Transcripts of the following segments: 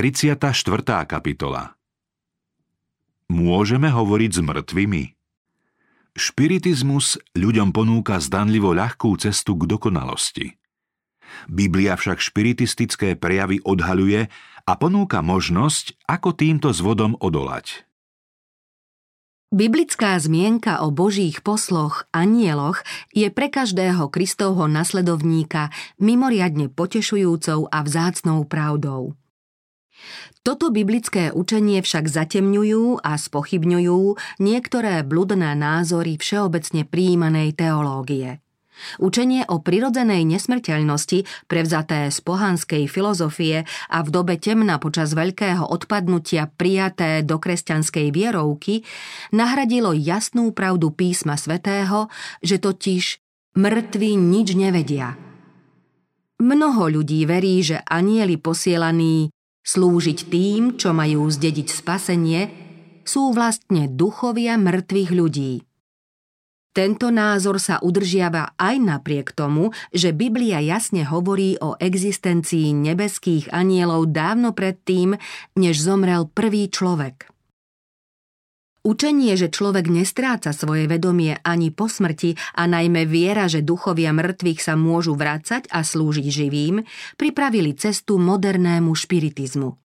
34. kapitola Môžeme hovoriť s mŕtvými? Špiritizmus ľuďom ponúka zdanlivo ľahkú cestu k dokonalosti. Biblia však špiritistické prejavy odhaľuje a ponúka možnosť, ako týmto zvodom odolať. Biblická zmienka o božích posloch, anieloch je pre každého Kristovho nasledovníka mimoriadne potešujúcou a vzácnou pravdou. Toto biblické učenie však zatemňujú a spochybňujú niektoré bludné názory všeobecne príjmanej teológie. Učenie o prirodzenej nesmrteľnosti, prevzaté z pohanskej filozofie a v dobe temna počas veľkého odpadnutia prijaté do kresťanskej vierovky, nahradilo jasnú pravdu písma svätého, že totiž mŕtvi nič nevedia. Mnoho ľudí verí, že anieli posielaní slúžiť tým, čo majú zdediť spasenie, sú vlastne duchovia mŕtvych ľudí – tento názor sa udržiava aj napriek tomu, že Biblia jasne hovorí o existencii nebeských anielov dávno predtým, než zomrel prvý človek. Učenie, že človek nestráca svoje vedomie ani po smrti a najmä viera, že duchovia mŕtvych sa môžu vrácať a slúžiť živým, pripravili cestu modernému špiritizmu.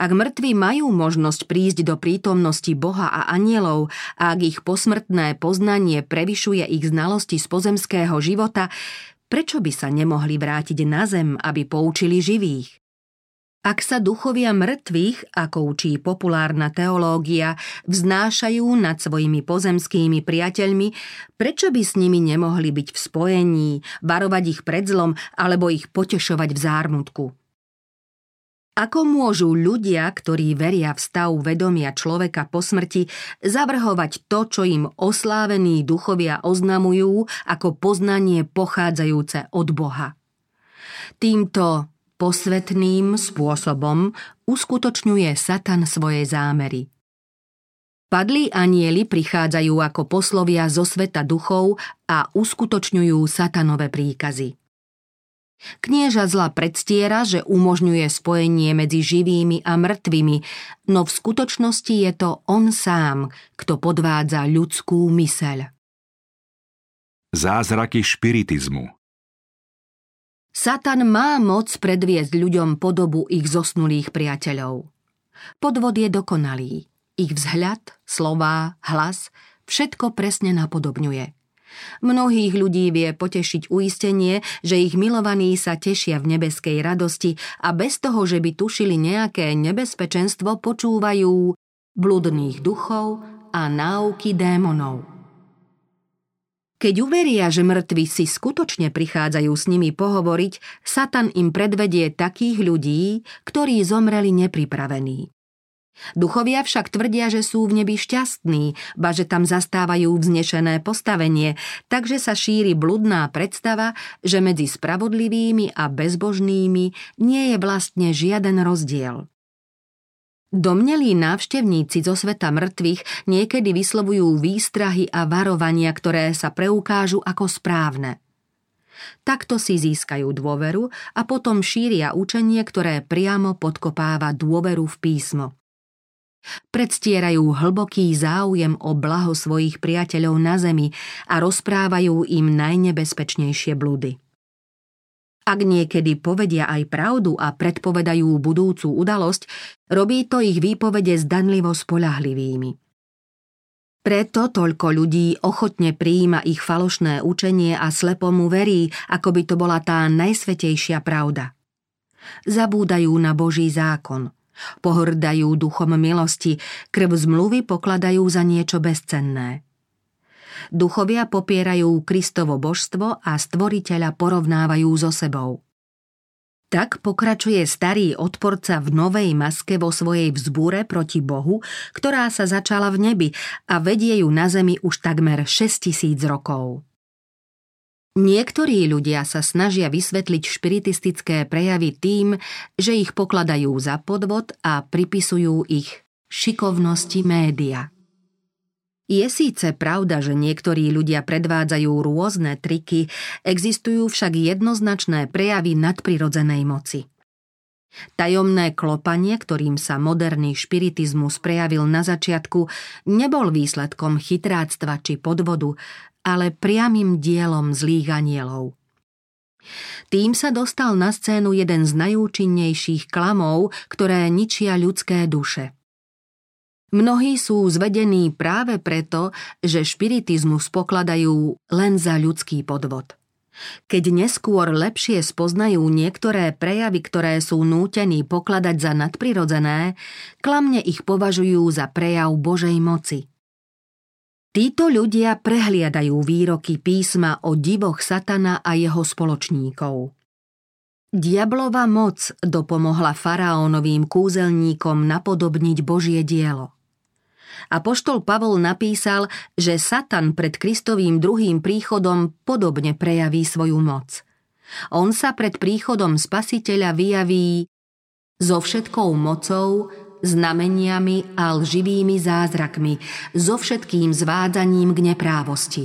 Ak mŕtvi majú možnosť prísť do prítomnosti Boha a anielov a ak ich posmrtné poznanie prevyšuje ich znalosti z pozemského života, prečo by sa nemohli vrátiť na zem, aby poučili živých? Ak sa duchovia mŕtvych, ako učí populárna teológia, vznášajú nad svojimi pozemskými priateľmi, prečo by s nimi nemohli byť v spojení, varovať ich pred zlom alebo ich potešovať v zármutku? Ako môžu ľudia, ktorí veria v stav vedomia človeka po smrti, zavrhovať to, čo im oslávení duchovia oznamujú ako poznanie pochádzajúce od Boha? Týmto posvetným spôsobom uskutočňuje Satan svoje zámery. Padlí anieli prichádzajú ako poslovia zo sveta duchov a uskutočňujú satanové príkazy. Knieža zla predstiera, že umožňuje spojenie medzi živými a mŕtvými, no v skutočnosti je to on sám, kto podvádza ľudskú myseľ. Zázraky špiritizmu Satan má moc predviesť ľuďom podobu ich zosnulých priateľov. Podvod je dokonalý. Ich vzhľad, slová, hlas, všetko presne napodobňuje – Mnohých ľudí vie potešiť uistenie, že ich milovaní sa tešia v nebeskej radosti a bez toho, že by tušili nejaké nebezpečenstvo, počúvajú bludných duchov a náuky démonov. Keď uveria, že mŕtvi si skutočne prichádzajú s nimi pohovoriť, Satan im predvedie takých ľudí, ktorí zomreli nepripravení. Duchovia však tvrdia, že sú v nebi šťastní, ba že tam zastávajú vznešené postavenie, takže sa šíri bludná predstava, že medzi spravodlivými a bezbožnými nie je vlastne žiaden rozdiel. Domnelí návštevníci zo sveta mŕtvych niekedy vyslovujú výstrahy a varovania, ktoré sa preukážu ako správne. Takto si získajú dôveru a potom šíria učenie, ktoré priamo podkopáva dôveru v písmo. Predstierajú hlboký záujem o blaho svojich priateľov na zemi a rozprávajú im najnebezpečnejšie blúdy. Ak niekedy povedia aj pravdu a predpovedajú budúcu udalosť, robí to ich výpovede zdanlivo spolahlivými. Preto toľko ľudí ochotne prijíma ich falošné učenie a slepomu verí, ako by to bola tá najsvetejšia pravda. Zabúdajú na Boží zákon – Pohrdajú duchom milosti, krv zmluvy pokladajú za niečo bezcenné. Duchovia popierajú Kristovo božstvo a stvoriteľa porovnávajú so sebou. Tak pokračuje starý odporca v novej maske vo svojej vzbúre proti Bohu, ktorá sa začala v nebi a vedie ju na zemi už takmer 6000 rokov. Niektorí ľudia sa snažia vysvetliť špiritistické prejavy tým, že ich pokladajú za podvod a pripisujú ich šikovnosti média. Je síce pravda, že niektorí ľudia predvádzajú rôzne triky, existujú však jednoznačné prejavy nadprirodzenej moci. Tajomné klopanie, ktorým sa moderný špiritizmus prejavil na začiatku, nebol výsledkom chytráctva či podvodu, ale priamým dielom zlých anielov. Tým sa dostal na scénu jeden z najúčinnejších klamov, ktoré ničia ľudské duše. Mnohí sú zvedení práve preto, že špiritizmus pokladajú len za ľudský podvod. Keď neskôr lepšie spoznajú niektoré prejavy, ktoré sú nútení pokladať za nadprirodzené, klamne ich považujú za prejav Božej moci. Títo ľudia prehliadajú výroky písma o divoch satana a jeho spoločníkov. Diablova moc dopomohla faraónovým kúzelníkom napodobniť Božie dielo. Apoštol Pavol napísal, že Satan pred Kristovým druhým príchodom podobne prejaví svoju moc. On sa pred príchodom Spasiteľa vyjaví so všetkou mocou, znameniami a lživými zázrakmi, so všetkým zvádzaním k neprávosti.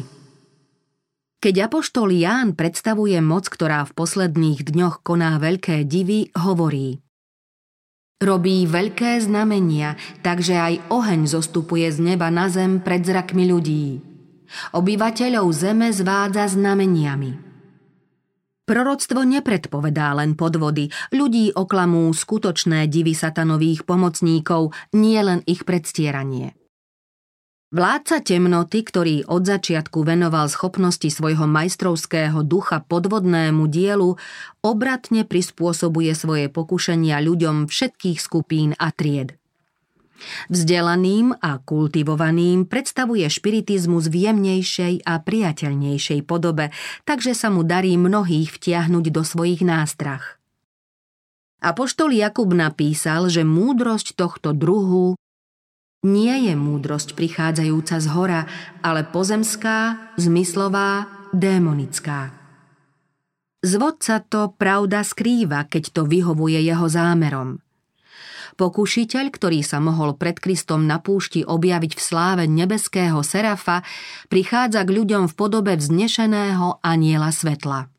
Keď apoštol Ján predstavuje moc, ktorá v posledných dňoch koná veľké divy, hovorí – Robí veľké znamenia, takže aj oheň zostupuje z neba na zem pred zrakmi ľudí. Obyvateľov zeme zvádza znameniami. Proroctvo nepredpovedá len podvody, ľudí oklamú skutočné divy satanových pomocníkov, nie len ich predstieranie. Vládca temnoty, ktorý od začiatku venoval schopnosti svojho majstrovského ducha podvodnému dielu, obratne prispôsobuje svoje pokušenia ľuďom všetkých skupín a tried. Vzdelaným a kultivovaným predstavuje špiritizmus v jemnejšej a priateľnejšej podobe, takže sa mu darí mnohých vtiahnuť do svojich nástrach. Apoštol Jakub napísal, že múdrosť tohto druhu nie je múdrosť prichádzajúca z hora, ale pozemská, zmyslová, démonická. Zvod sa to pravda skrýva, keď to vyhovuje jeho zámerom. Pokušiteľ, ktorý sa mohol pred Kristom na púšti objaviť v sláve nebeského serafa, prichádza k ľuďom v podobe vznešeného aniela svetla.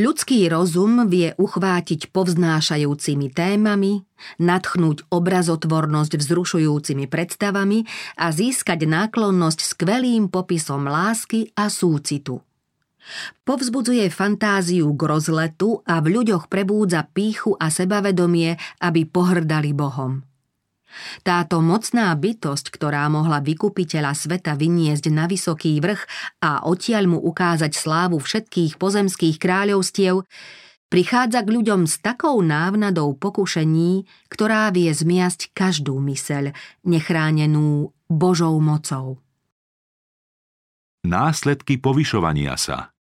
Ľudský rozum vie uchvátiť povznášajúcimi témami, nadchnúť obrazotvornosť vzrušujúcimi predstavami a získať náklonnosť skvelým popisom lásky a súcitu. Povzbudzuje fantáziu k rozletu a v ľuďoch prebúdza píchu a sebavedomie, aby pohrdali Bohom. Táto mocná bytosť, ktorá mohla vykupiteľa sveta vyniesť na vysoký vrch a odtiaľ mu ukázať slávu všetkých pozemských kráľovstiev, prichádza k ľuďom s takou návnadou pokušení, ktorá vie zmiasť každú myseľ, nechránenú Božou mocou. Následky povyšovania sa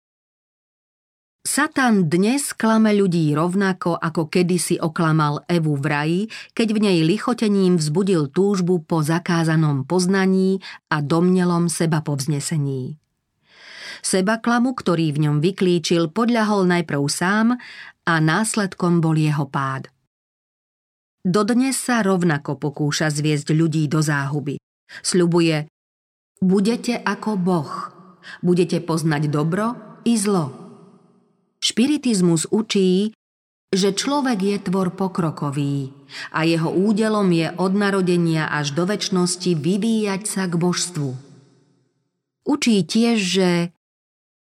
Satan dnes klame ľudí rovnako, ako kedysi oklamal Evu v raji, keď v nej lichotením vzbudil túžbu po zakázanom poznaní a domnelom seba povznesení. Seba klamu, ktorý v ňom vyklíčil, podľahol najprv sám a následkom bol jeho pád. Dodnes sa rovnako pokúša zviesť ľudí do záhuby. Sľubuje, budete ako Boh, budete poznať dobro i zlo Špiritizmus učí, že človek je tvor pokrokový a jeho údelom je od narodenia až do väčšnosti vyvíjať sa k božstvu. Učí tiež, že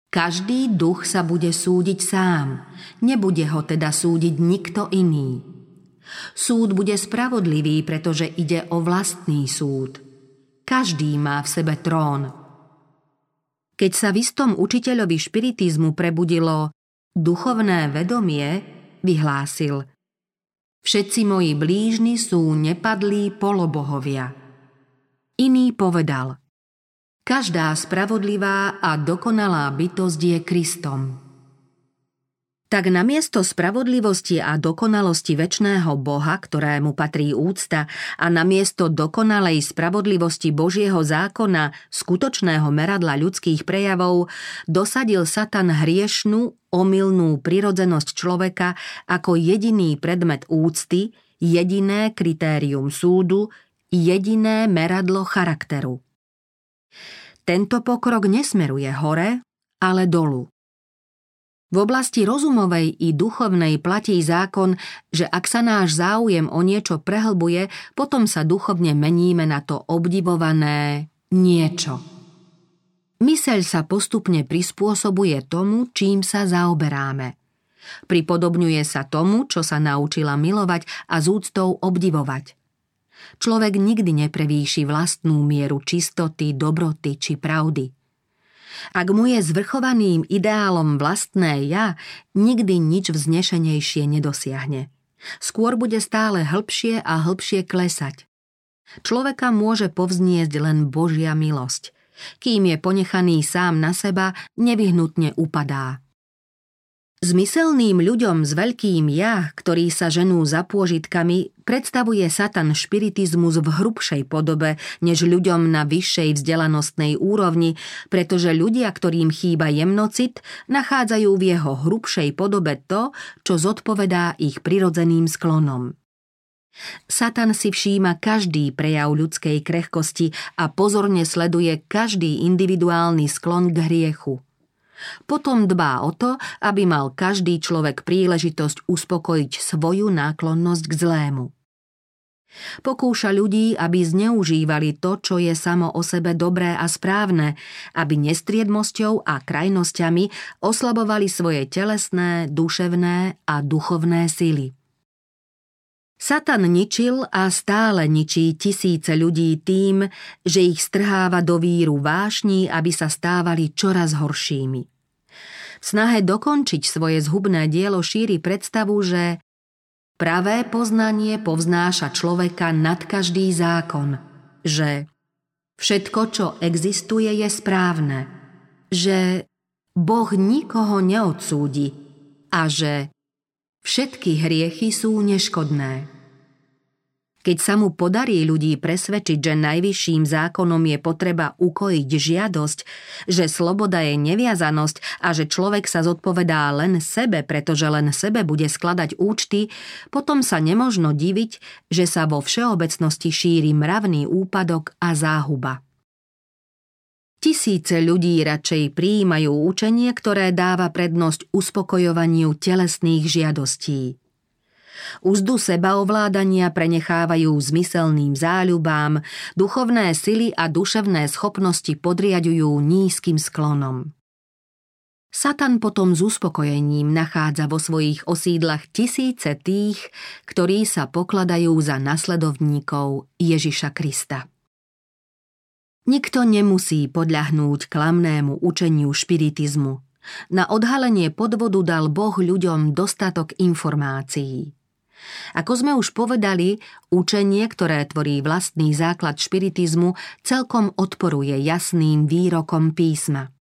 každý duch sa bude súdiť sám, nebude ho teda súdiť nikto iný. Súd bude spravodlivý, pretože ide o vlastný súd. Každý má v sebe trón. Keď sa v istom učiteľovi špiritizmu prebudilo duchovné vedomie, vyhlásil Všetci moji blížni sú nepadlí polobohovia. Iný povedal Každá spravodlivá a dokonalá bytosť je Kristom tak namiesto spravodlivosti a dokonalosti väčšného Boha, ktorému patrí úcta, a namiesto dokonalej spravodlivosti Božieho zákona, skutočného meradla ľudských prejavov, dosadil Satan hriešnú, omylnú prirodzenosť človeka ako jediný predmet úcty, jediné kritérium súdu, jediné meradlo charakteru. Tento pokrok nesmeruje hore, ale dolu. V oblasti rozumovej i duchovnej platí zákon, že ak sa náš záujem o niečo prehlbuje, potom sa duchovne meníme na to obdivované niečo. Myseľ sa postupne prispôsobuje tomu, čím sa zaoberáme. Pripodobňuje sa tomu, čo sa naučila milovať a z úctou obdivovať. Človek nikdy neprevýši vlastnú mieru čistoty, dobroty či pravdy – ak mu je zvrchovaným ideálom vlastné ja, nikdy nič vznešenejšie nedosiahne. Skôr bude stále hĺbšie a hĺbšie klesať. Človeka môže povzniesť len Božia milosť. Kým je ponechaný sám na seba, nevyhnutne upadá. Zmyselným ľuďom s veľkým ja, ktorí sa ženú za pôžitkami, predstavuje Satan špiritizmus v hrubšej podobe než ľuďom na vyššej vzdelanostnej úrovni, pretože ľudia, ktorým chýba jemnocit, nachádzajú v jeho hrubšej podobe to, čo zodpovedá ich prirodzeným sklonom. Satan si všíma každý prejav ľudskej krehkosti a pozorne sleduje každý individuálny sklon k hriechu – potom dbá o to, aby mal každý človek príležitosť uspokojiť svoju náklonnosť k zlému. Pokúša ľudí, aby zneužívali to, čo je samo o sebe dobré a správne, aby nestriedmosťou a krajnosťami oslabovali svoje telesné, duševné a duchovné sily. Satan ničil a stále ničí tisíce ľudí tým, že ich strháva do víru vášní, aby sa stávali čoraz horšími. V snahe dokončiť svoje zhubné dielo šíri predstavu, že pravé poznanie povznáša človeka nad každý zákon, že všetko, čo existuje, je správne, že Boh nikoho neodsúdi a že Všetky hriechy sú neškodné. Keď sa mu podarí ľudí presvedčiť, že najvyšším zákonom je potreba ukojiť žiadosť, že sloboda je neviazanosť a že človek sa zodpovedá len sebe, pretože len sebe bude skladať účty, potom sa nemožno diviť, že sa vo všeobecnosti šíri mravný úpadok a záhuba. Tisíce ľudí radšej prijímajú učenie, ktoré dáva prednosť uspokojovaniu telesných žiadostí. Úzdu sebaovládania prenechávajú zmyselným záľubám, duchovné sily a duševné schopnosti podriadujú nízkym sklonom. Satan potom s uspokojením nachádza vo svojich osídlach tisíce tých, ktorí sa pokladajú za nasledovníkov Ježiša Krista. Nikto nemusí podľahnúť klamnému učeniu špiritizmu. Na odhalenie podvodu dal Boh ľuďom dostatok informácií. Ako sme už povedali, učenie, ktoré tvorí vlastný základ špiritizmu, celkom odporuje jasným výrokom písma –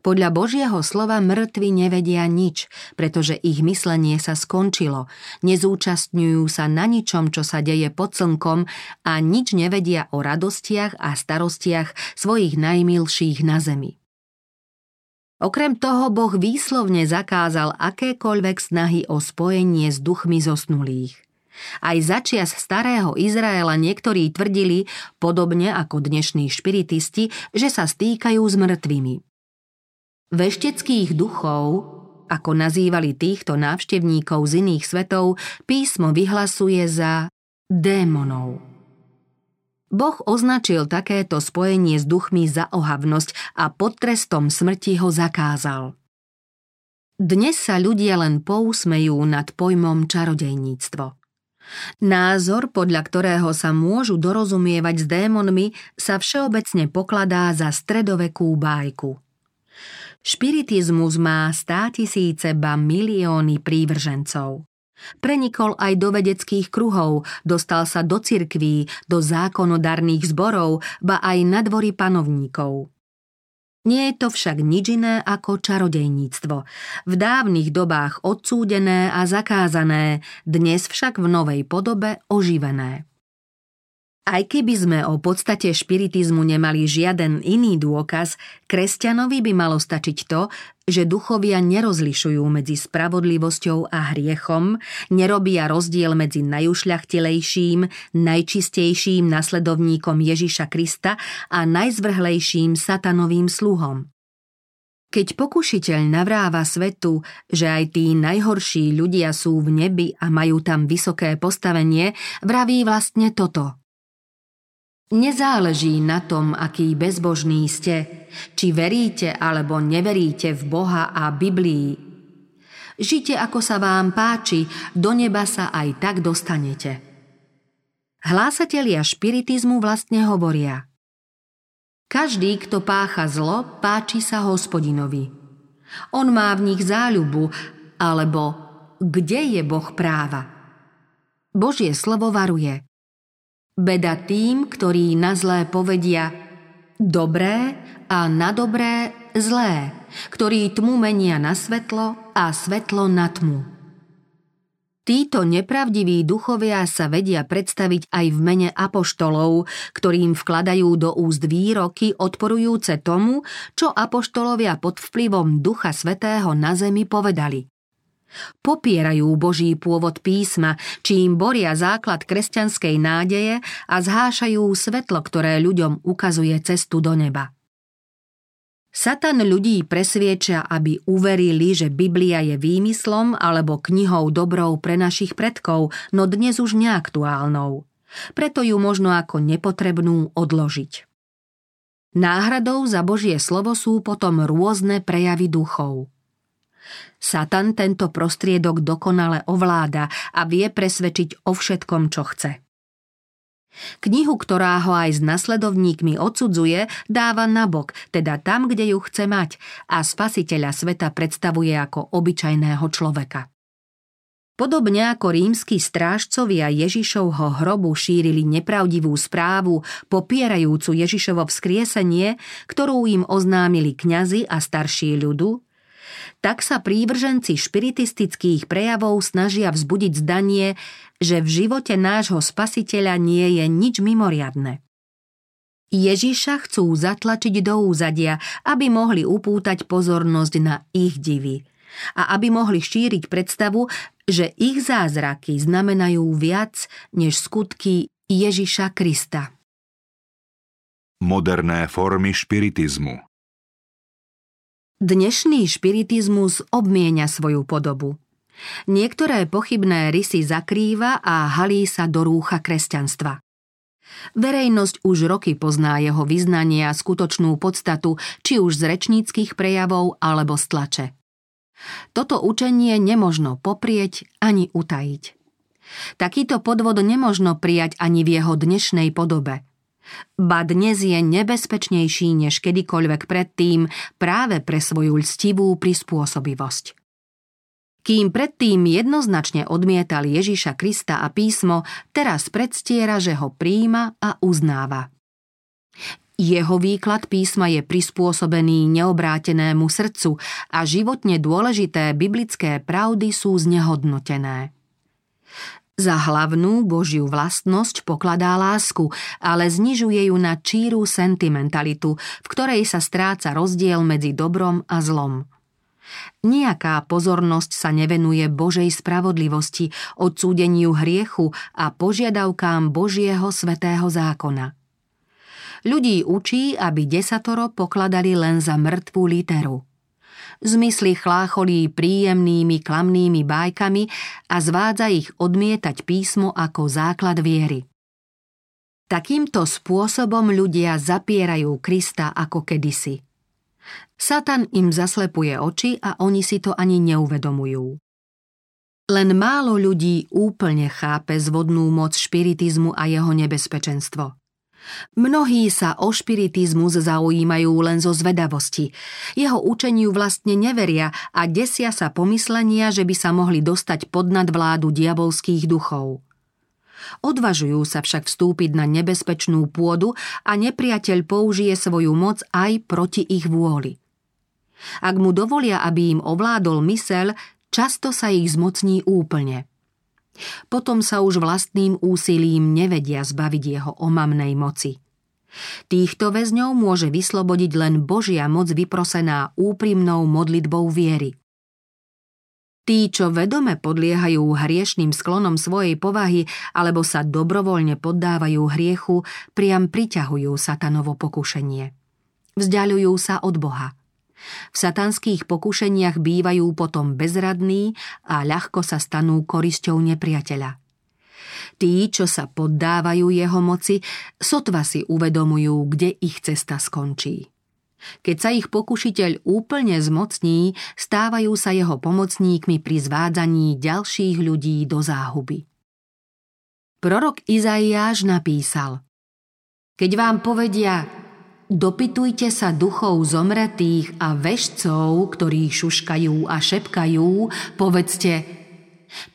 podľa Božieho slova mŕtvi nevedia nič, pretože ich myslenie sa skončilo. Nezúčastňujú sa na ničom, čo sa deje pod slnkom a nič nevedia o radostiach a starostiach svojich najmilších na zemi. Okrem toho Boh výslovne zakázal akékoľvek snahy o spojenie s duchmi zosnulých. Aj začias starého Izraela niektorí tvrdili, podobne ako dnešní špiritisti, že sa stýkajú s mŕtvými. Vešteckých duchov, ako nazývali týchto návštevníkov z iných svetov, písmo vyhlasuje za démonov. Boh označil takéto spojenie s duchmi za ohavnosť a pod trestom smrti ho zakázal. Dnes sa ľudia len pousmejú nad pojmom čarodejníctvo. Názor, podľa ktorého sa môžu dorozumievať s démonmi, sa všeobecne pokladá za stredovekú bájku – Špiritizmus má státisíce ba milióny prívržencov. Prenikol aj do vedeckých kruhov, dostal sa do cirkví, do zákonodarných zborov, ba aj na dvory panovníkov. Nie je to však nič iné ako čarodejníctvo. V dávnych dobách odsúdené a zakázané, dnes však v novej podobe oživené. Aj keby sme o podstate špiritizmu nemali žiaden iný dôkaz, kresťanovi by malo stačiť to, že duchovia nerozlišujú medzi spravodlivosťou a hriechom, nerobia rozdiel medzi najušľachtilejším, najčistejším nasledovníkom Ježiša Krista a najzvrhlejším satanovým sluhom. Keď pokušiteľ navráva svetu, že aj tí najhorší ľudia sú v nebi a majú tam vysoké postavenie, vraví vlastne toto. Nezáleží na tom, aký bezbožný ste, či veríte alebo neveríte v Boha a Biblii. Žite ako sa vám páči, do neba sa aj tak dostanete. Hlásatelia špiritizmu vlastne hovoria Každý, kto pácha zlo, páči sa hospodinovi. On má v nich záľubu, alebo kde je Boh práva? Božie slovo varuje – Beda tým, ktorí na zlé povedia dobré a na dobré zlé, ktorí tmu menia na svetlo a svetlo na tmu. Títo nepravdiví duchovia sa vedia predstaviť aj v mene apoštolov, ktorým vkladajú do úst výroky odporujúce tomu, čo apoštolovia pod vplyvom Ducha Svetého na zemi povedali. Popierajú Boží pôvod písma, čím boria základ kresťanskej nádeje a zhášajú svetlo, ktoré ľuďom ukazuje cestu do neba. Satan ľudí presvieča, aby uverili, že Biblia je výmyslom alebo knihou dobrou pre našich predkov, no dnes už neaktuálnou. Preto ju možno ako nepotrebnú odložiť. Náhradou za Božie slovo sú potom rôzne prejavy duchov – Satan tento prostriedok dokonale ovláda a vie presvedčiť o všetkom, čo chce. Knihu, ktorá ho aj s nasledovníkmi odsudzuje, dáva nabok, teda tam, kde ju chce mať a spasiteľa sveta predstavuje ako obyčajného človeka. Podobne ako rímsky strážcovia Ježišovho hrobu šírili nepravdivú správu, popierajúcu Ježišovo vzkriesenie, ktorú im oznámili kňazi a starší ľudu, tak sa prívrženci špiritistických prejavov snažia vzbudiť zdanie, že v živote nášho spasiteľa nie je nič mimoriadne. Ježiša chcú zatlačiť do úzadia, aby mohli upútať pozornosť na ich divy a aby mohli šíriť predstavu, že ich zázraky znamenajú viac než skutky Ježiša Krista. Moderné formy špiritizmu Dnešný špiritizmus obmienia svoju podobu. Niektoré pochybné rysy zakrýva a halí sa do rúcha kresťanstva. Verejnosť už roky pozná jeho vyznanie a skutočnú podstatu, či už z rečníckých prejavov alebo z tlače. Toto učenie nemožno poprieť ani utajiť. Takýto podvod nemožno prijať ani v jeho dnešnej podobe – Ba dnes je nebezpečnejší než kedykoľvek predtým práve pre svoju lstivú prispôsobivosť. Kým predtým jednoznačne odmietal Ježiša Krista a písmo, teraz predstiera, že ho príjma a uznáva. Jeho výklad písma je prispôsobený neobrátenému srdcu a životne dôležité biblické pravdy sú znehodnotené. Za hlavnú Božiu vlastnosť pokladá lásku, ale znižuje ju na číru sentimentalitu, v ktorej sa stráca rozdiel medzi dobrom a zlom. Nijaká pozornosť sa nevenuje Božej spravodlivosti, odsúdeniu hriechu a požiadavkám Božieho svetého zákona. Ľudí učí, aby desatoro pokladali len za mŕtvú literu – zmysly chlácholí príjemnými klamnými bájkami a zvádza ich odmietať písmo ako základ viery. Takýmto spôsobom ľudia zapierajú Krista ako kedysi. Satan im zaslepuje oči a oni si to ani neuvedomujú. Len málo ľudí úplne chápe zvodnú moc špiritizmu a jeho nebezpečenstvo. Mnohí sa o špiritizmus zaujímajú len zo zvedavosti. Jeho učeniu vlastne neveria a desia sa pomyslenia, že by sa mohli dostať pod nadvládu diabolských duchov. Odvažujú sa však vstúpiť na nebezpečnú pôdu a nepriateľ použije svoju moc aj proti ich vôli. Ak mu dovolia, aby im ovládol mysel, často sa ich zmocní úplne – potom sa už vlastným úsilím nevedia zbaviť jeho omamnej moci. Týchto väzňov môže vyslobodiť len Božia moc vyprosená úprimnou modlitbou viery. Tí, čo vedome podliehajú hriešným sklonom svojej povahy alebo sa dobrovoľne poddávajú hriechu, priam priťahujú satanovo pokušenie. Vzdialujú sa od Boha. V satanských pokušeniach bývajú potom bezradní a ľahko sa stanú korisťou nepriateľa. Tí, čo sa poddávajú jeho moci, sotva si uvedomujú, kde ich cesta skončí. Keď sa ich pokušiteľ úplne zmocní, stávajú sa jeho pomocníkmi pri zvádzaní ďalších ľudí do záhuby. Prorok Izaiáš napísal Keď vám povedia, dopytujte sa duchov zomretých a vešcov, ktorí šuškajú a šepkajú, povedzte,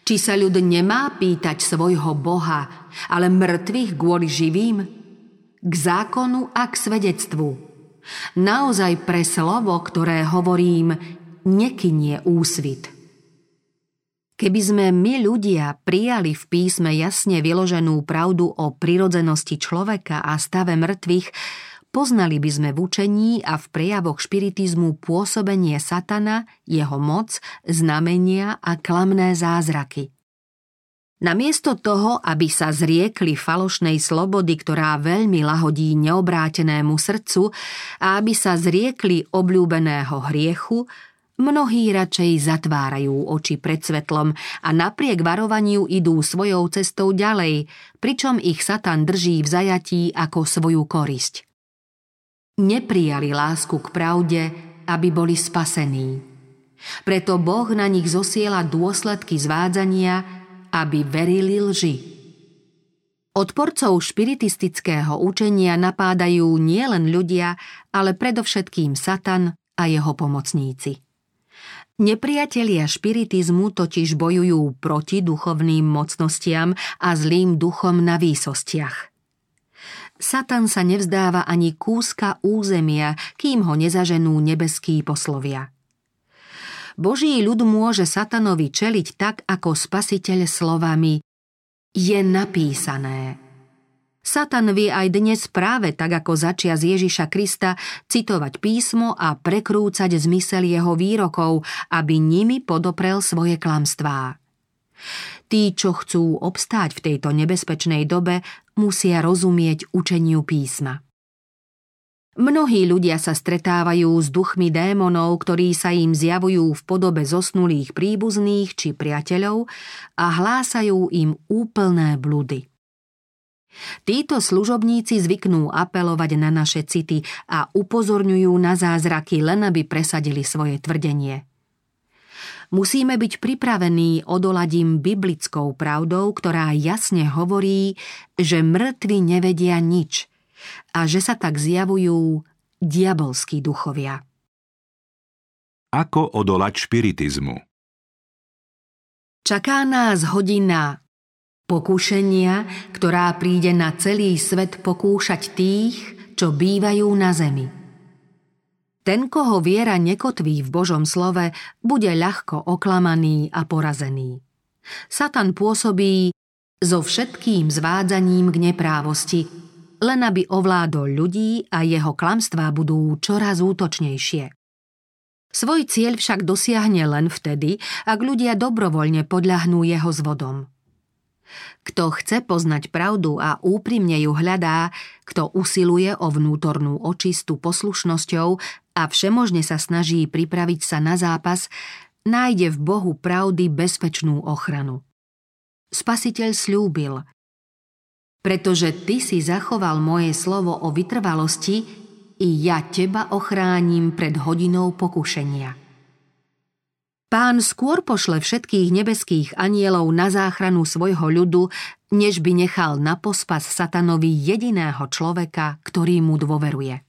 či sa ľud nemá pýtať svojho Boha, ale mŕtvych kvôli živým? K zákonu a k svedectvu Naozaj pre slovo, ktoré hovorím, nekynie úsvit. Keby sme my ľudia prijali v písme jasne vyloženú pravdu o prirodzenosti človeka a stave mŕtvych, poznali by sme v učení a v prejavoch špiritizmu pôsobenie satana, jeho moc, znamenia a klamné zázraky. Namiesto toho, aby sa zriekli falošnej slobody, ktorá veľmi lahodí neobrátenému srdcu a aby sa zriekli obľúbeného hriechu, mnohí radšej zatvárajú oči pred svetlom a napriek varovaniu idú svojou cestou ďalej, pričom ich Satan drží v zajatí ako svoju korisť. Neprijali lásku k pravde, aby boli spasení. Preto Boh na nich zosiela dôsledky zvádzania, aby verili lži. Odporcov špiritistického učenia napádajú nielen ľudia, ale predovšetkým Satan a jeho pomocníci. Nepriatelia špiritizmu totiž bojujú proti duchovným mocnostiam a zlým duchom na výsostiach. Satan sa nevzdáva ani kúska územia, kým ho nezaženú nebeskí poslovia. Boží ľud môže satanovi čeliť tak, ako spasiteľ slovami je napísané. Satan vie aj dnes práve tak ako začia z Ježiša Krista citovať písmo a prekrúcať zmysel jeho výrokov, aby nimi podoprel svoje klamstvá. Tí, čo chcú obstáť v tejto nebezpečnej dobe, musia rozumieť učeniu písma. Mnohí ľudia sa stretávajú s duchmi démonov, ktorí sa im zjavujú v podobe zosnulých príbuzných či priateľov a hlásajú im úplné bludy. Títo služobníci zvyknú apelovať na naše city a upozorňujú na zázraky, len aby presadili svoje tvrdenie. Musíme byť pripravení odolať im biblickou pravdou, ktorá jasne hovorí, že mŕtvi nevedia nič – a že sa tak zjavujú diabolskí duchovia. Ako odolať špiritizmu? Čaká nás hodina pokušenia, ktorá príde na celý svet pokúšať tých, čo bývajú na zemi. Ten, koho viera nekotví v Božom slove, bude ľahko oklamaný a porazený. Satan pôsobí so všetkým zvádzaním k neprávosti, len aby ovládol ľudí a jeho klamstvá budú čoraz útočnejšie. Svoj cieľ však dosiahne len vtedy, ak ľudia dobrovoľne podľahnú jeho zvodom. Kto chce poznať pravdu a úprimne ju hľadá, kto usiluje o vnútornú očistu poslušnosťou a všemožne sa snaží pripraviť sa na zápas, nájde v Bohu pravdy bezpečnú ochranu. Spasiteľ slúbil – pretože ty si zachoval moje slovo o vytrvalosti, i ja teba ochránim pred hodinou pokušenia. Pán skôr pošle všetkých nebeských anielov na záchranu svojho ľudu, než by nechal na pospas satanovi jediného človeka, ktorý mu dôveruje.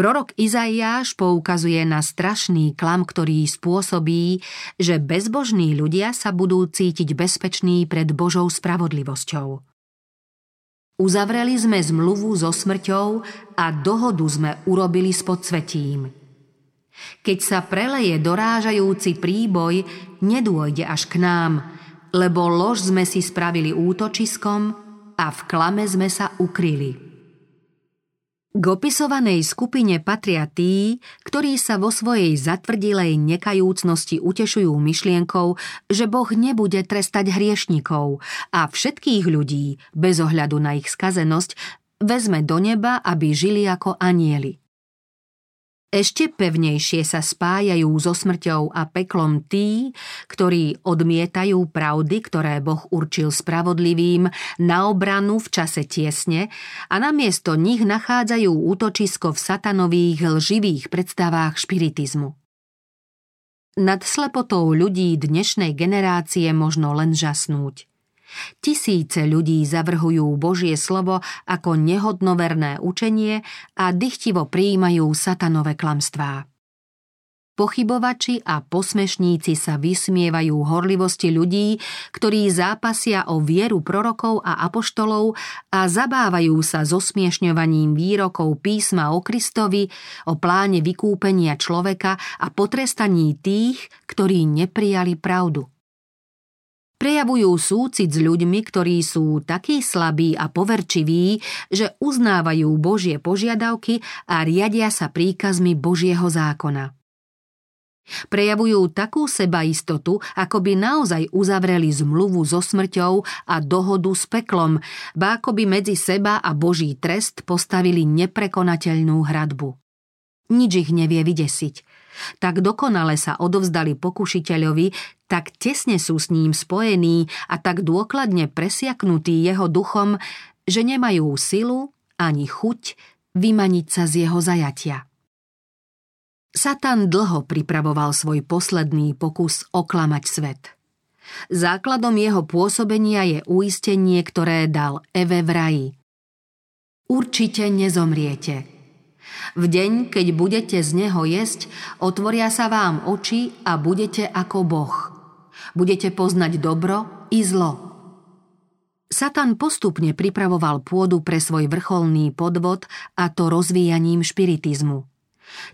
Prorok Izaiáš poukazuje na strašný klam, ktorý spôsobí, že bezbožní ľudia sa budú cítiť bezpeční pred Božou spravodlivosťou. Uzavreli sme zmluvu so smrťou a dohodu sme urobili s podsvetím. Keď sa preleje dorážajúci príboj, nedôjde až k nám, lebo lož sme si spravili útočiskom a v klame sme sa ukryli. K opisovanej skupine patria tí, ktorí sa vo svojej zatvrdilej nekajúcnosti utešujú myšlienkou, že Boh nebude trestať hriešnikov a všetkých ľudí, bez ohľadu na ich skazenosť, vezme do neba, aby žili ako anieli. Ešte pevnejšie sa spájajú so smrťou a peklom tí, ktorí odmietajú pravdy, ktoré Boh určil spravodlivým na obranu v čase tiesne a namiesto nich nachádzajú útočisko v satanových lživých predstavách špiritizmu. Nad slepotou ľudí dnešnej generácie možno len žasnúť. Tisíce ľudí zavrhujú Božie slovo ako nehodnoverné učenie a dychtivo prijímajú satanové klamstvá. Pochybovači a posmešníci sa vysmievajú horlivosti ľudí, ktorí zápasia o vieru prorokov a apoštolov a zabávajú sa so smiešňovaním výrokov písma o Kristovi, o pláne vykúpenia človeka a potrestaní tých, ktorí neprijali pravdu. Prejavujú súcit s ľuďmi, ktorí sú takí slabí a poverčiví, že uznávajú Božie požiadavky a riadia sa príkazmi Božieho zákona. Prejavujú takú sebaistotu, ako by naozaj uzavreli zmluvu so smrťou a dohodu s peklom, ba ako by medzi seba a Boží trest postavili neprekonateľnú hradbu. Nič ich nevie vydesiť. Tak dokonale sa odovzdali pokušiteľovi, tak tesne sú s ním spojení a tak dôkladne presiaknutí jeho duchom, že nemajú silu ani chuť vymaniť sa z jeho zajatia. Satan dlho pripravoval svoj posledný pokus oklamať svet. Základom jeho pôsobenia je uistenie, ktoré dal Eve v raji. Určite nezomriete – v deň, keď budete z neho jesť, otvoria sa vám oči a budete ako Boh. Budete poznať dobro i zlo. Satan postupne pripravoval pôdu pre svoj vrcholný podvod a to rozvíjaním špiritizmu.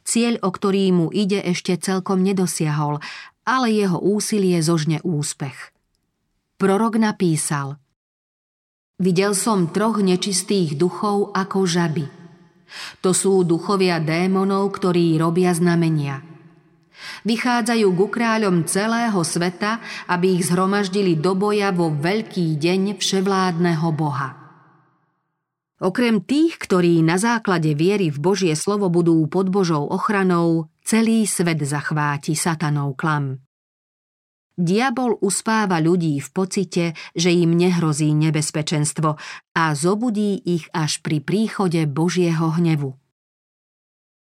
Cieľ, o ktorý mu ide, ešte celkom nedosiahol, ale jeho úsilie zožne úspech. Prorok napísal Videl som troch nečistých duchov ako žaby – to sú duchovia démonov, ktorí robia znamenia. Vychádzajú ku kráľom celého sveta, aby ich zhromaždili do boja vo veľký deň vševládneho Boha. Okrem tých, ktorí na základe viery v Božie slovo budú pod Božou ochranou, celý svet zachváti satanov klam. Diabol uspáva ľudí v pocite, že im nehrozí nebezpečenstvo a zobudí ich až pri príchode Božieho hnevu.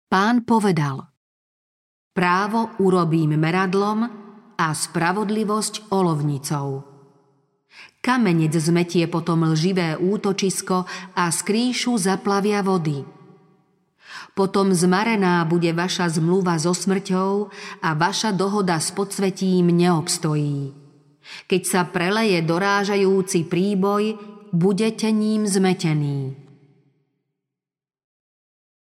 Pán povedal Právo urobím meradlom a spravodlivosť olovnicou. Kamenec zmetie potom lživé útočisko a skríšu zaplavia vody – potom zmarená bude vaša zmluva so smrťou a vaša dohoda s podsvetím neobstojí. Keď sa preleje dorážajúci príboj, budete ním zmetení.